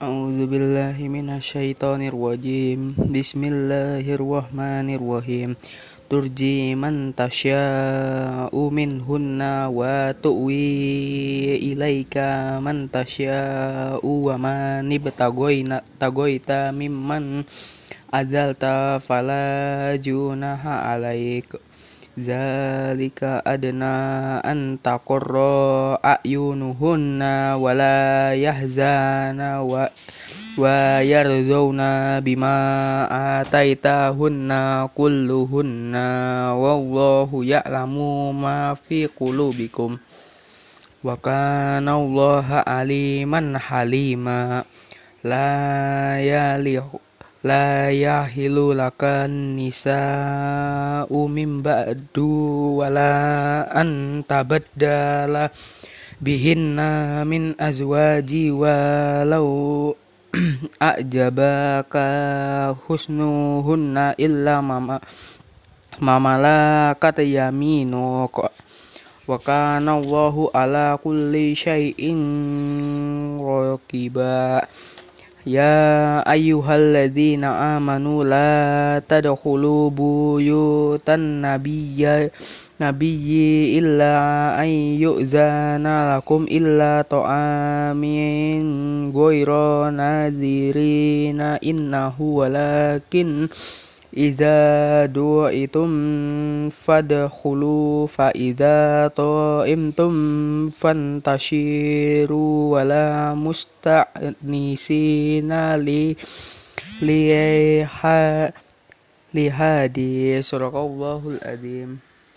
A'udzu billahi minasyaitonir rajim. Bismillahirrahmanirrahim. Turji man tasya'u minhunna wa tu'wi ilaika man tasya'u wa man ibtagoina tagoita mimman azalta fala junaha alaika Zalika adna an taqarra a'yunuhunna wa la yahzana wa wa yarzawna bima ataitahunna kulluhunna wallahu ya'lamu ma fi qulubikum. Wa kana allaha aliman halima. La yalihu la yahilu lakan nisa umim ba'du wala an tabaddala bihinna min azwaji walau a'jabaka husnuhunna illa mama mamalakat yaminuk wa kana Allahu ala kulli syai'in raqiba Ya ayyuhalladzina amanu la tadkhulu buyutan nabiyya nabiyyi illa an yu'zana lakum illa ta'amin ghayra nadhirina innahu walakin Iza du'itum fadkhulu fa idza ta'imtum fantashiru wala musta'nisina li liha lihadi suraqallahul adim